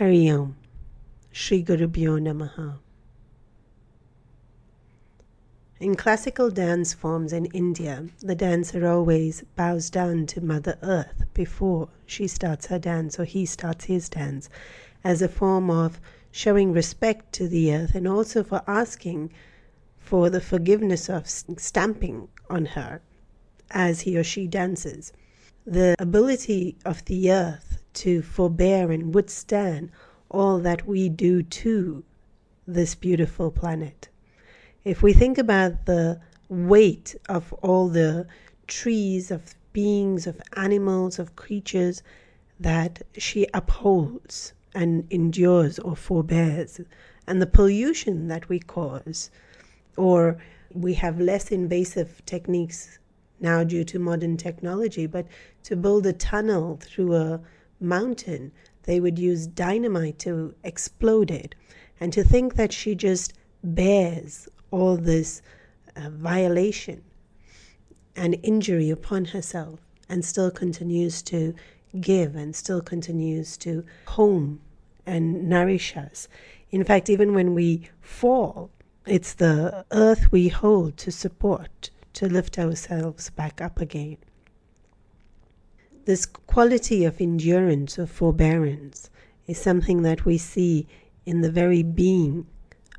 Hari Om. Sri Gurubhyo Namaha. In classical dance forms in India, the dancer always bows down to Mother Earth before she starts her dance or he starts his dance as a form of showing respect to the earth and also for asking for the forgiveness of stamping on her as he or she dances. The ability of the earth to forbear and withstand all that we do to this beautiful planet. If we think about the weight of all the trees, of beings, of animals, of creatures that she upholds and endures or forbears, and the pollution that we cause, or we have less invasive techniques now due to modern technology, but to build a tunnel through a mountain, they would use dynamite to explode it. And to think that she just bears all this uh, violation and injury upon herself and still continues to give and still continues to home and nourish us. In fact, even when we fall, it's the earth we hold to support, to lift ourselves back up again. This quality of endurance, of forbearance, is something that we see in the very being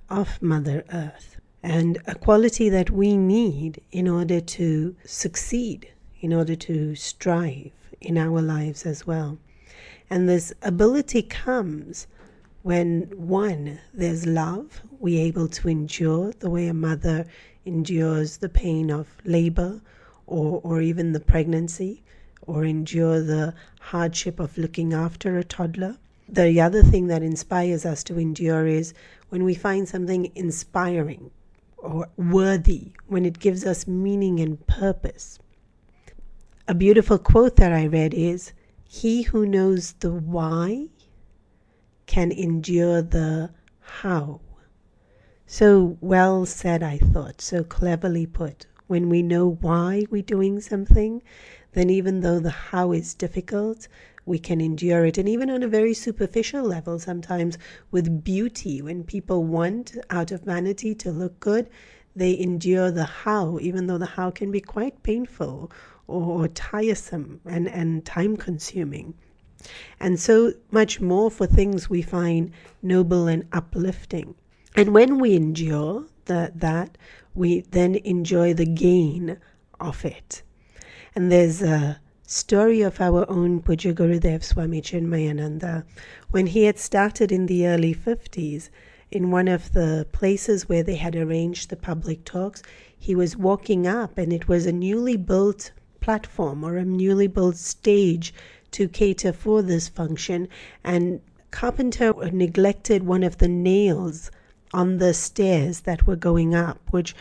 of Mother Earth, and a quality that we need in order to succeed, in order to strive in our lives as well. And this ability comes when one, there's love, we're able to endure the way a mother endures the pain of labor or, or even the pregnancy or endure the hardship of looking after a toddler. The other thing that inspires us to endure is when we find something inspiring or worthy, when it gives us meaning and purpose. A beautiful quote that I read is He who knows the why can endure the how. So well said, I thought, so cleverly put. When we know why we're doing something, then even though the how is difficult, we can endure it. And even on a very superficial level, sometimes with beauty, when people want out of vanity to look good, they endure the how, even though the how can be quite painful or, tiresome and, and time consuming. And so much more for things we find noble and uplifting. And when we endure that, we then enjoy the gain of it. And there's a story of our own Pujya Gurudev Swami Chinmayananda. When he had started in the early 50s, in one of the places where they had arranged the public talks, he was walking up and it was a newly built platform or a newly built stage to cater for this function. And Carpenter neglected one of the nails on the stairs that were going up, which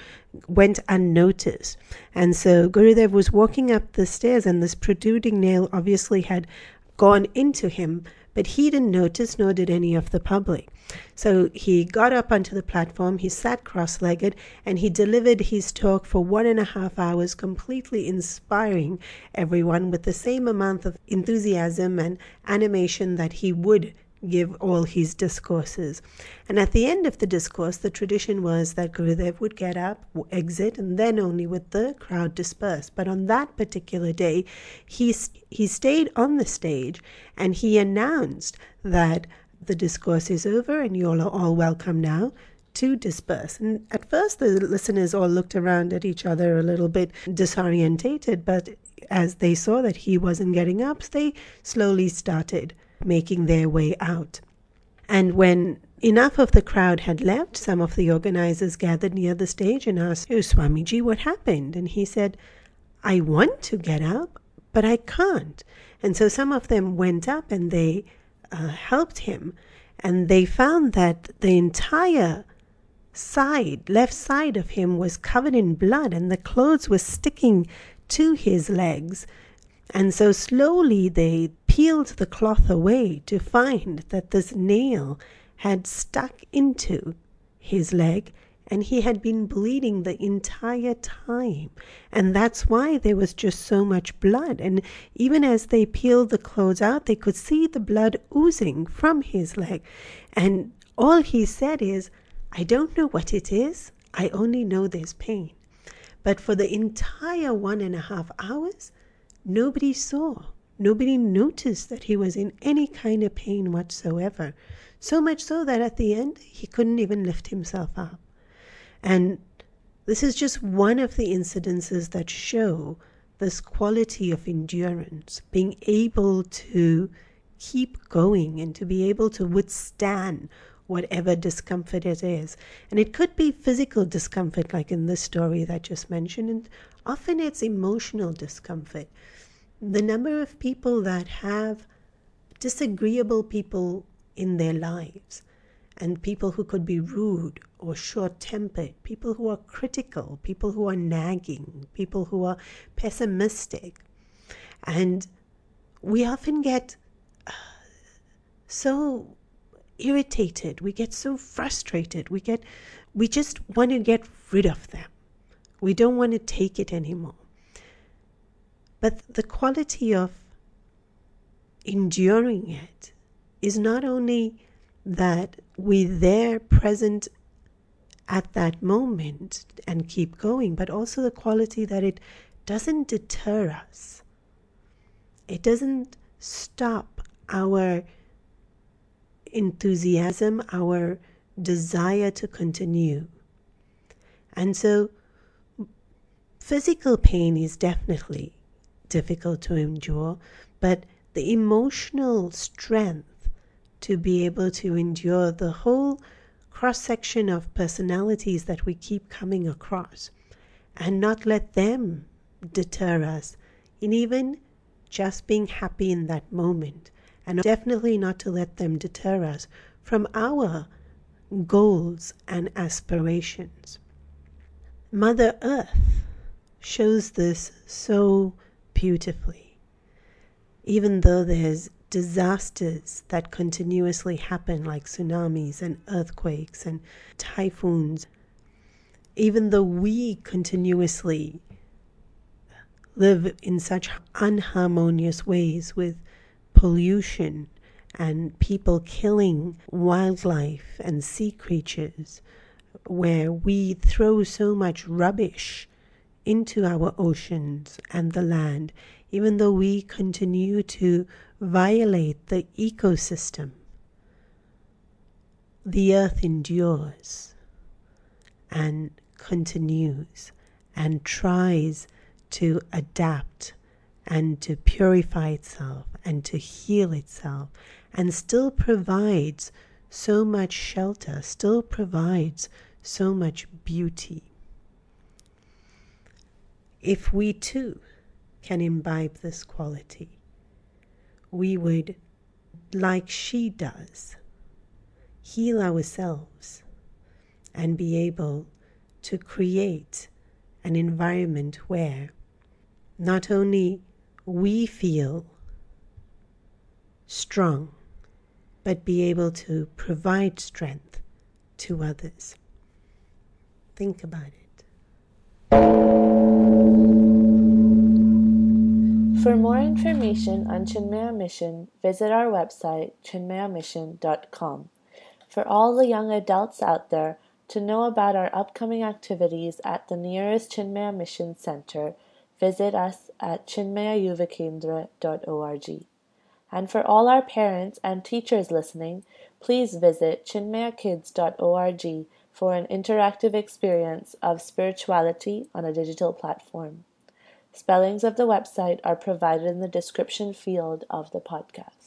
went unnoticed. And so Gurudev was walking up the stairs, and this protruding nail obviously had gone into him, but he didn't notice, nor did any of the public. So he got up onto the platform, he sat cross legged, and he delivered his talk for one and a half hours, completely inspiring everyone with the same amount of enthusiasm and animation that he would give all his discourses. And at the end of the discourse, the tradition was that Gurudev would get up, exit, and then only would the crowd disperse. But on that particular day, he, he stayed on the stage and he announced that the discourse is over and you all are all welcome now to disperse. And at first, the listeners all looked around at each other a little bit disorientated, but as they saw that he wasn't getting up, they slowly started making their way out. And when enough of the crowd had left, some of the organizers gathered near the stage and asked, oh, Swamiji, what happened? And he said, I want to get up, but I can't. And so some of them went up and they uh, helped him. And they found that the entire side, left side of him, was covered in blood and the clothes were sticking to his legs. And so slowly they peeled the cloth away to find that this nail had stuck into his leg and he had been bleeding the entire time. And that's why there was just so much blood. And even as they peeled the clothes out, they could see the blood oozing from his leg. And all he said is, I don't know what it is, I only know there's pain. But for the entire one and a half hours, nobody saw, nobody noticed that he was in any kind of pain whatsoever. So much so that at the end, he couldn't even lift himself up. And this is just one of the incidences that show this quality of endurance, being able to keep going and to be able to withstand whatever discomfort it is. And it could be physical discomfort, like in this story that I just mentioned, and often it's emotional discomfort. The number of people that have disagreeable people in their lives, and people who could be rude or short tempered, people who are critical, people who are nagging, people who are pessimistic. And we often get uh, so irritated, we get so frustrated, we get we just want to get rid of them. We don't want to take it anymore. But the quality of enduring it is not only that we're there present at that moment and keep going, but also the quality that it doesn't deter us. It doesn't stop our enthusiasm, our desire to continue. And so, physical pain is definitely difficult to endure, but the emotional strength to be able to endure the whole cross section of personalities that we keep coming across and not let them deter us in even just being happy in that moment and definitely not to let them deter us from our goals and aspirations. Mother Earth shows this so beautifully. Even though there's disasters that continuously happen, like tsunamis and earthquakes and typhoons, even though we continuously live in such unharmonious ways with pollution and people killing wildlife and sea creatures, where we throw so much rubbish into our oceans and the land, even though we continue to violate the ecosystem. The earth endures and continues and tries to adapt and to purify itself and to heal itself and still provides so much shelter, still provides so much beauty. If we too can imbibe this quality, we would, like she does, heal ourselves and be able to create an environment where not only we feel strong, but be able to provide strength to others. Think about it. For more information on Chinmaya Mission, visit our website chinmayamission.com. For all the young adults out there, to know about our upcoming activities at the nearest Chinmaya Mission Center, visit us at chinmayayuvakendra.org. And for all our parents and teachers listening, please visit chinmayakids.org for an interactive experience of spirituality on a digital platform. Spellings of the website are provided in the description field of the podcast.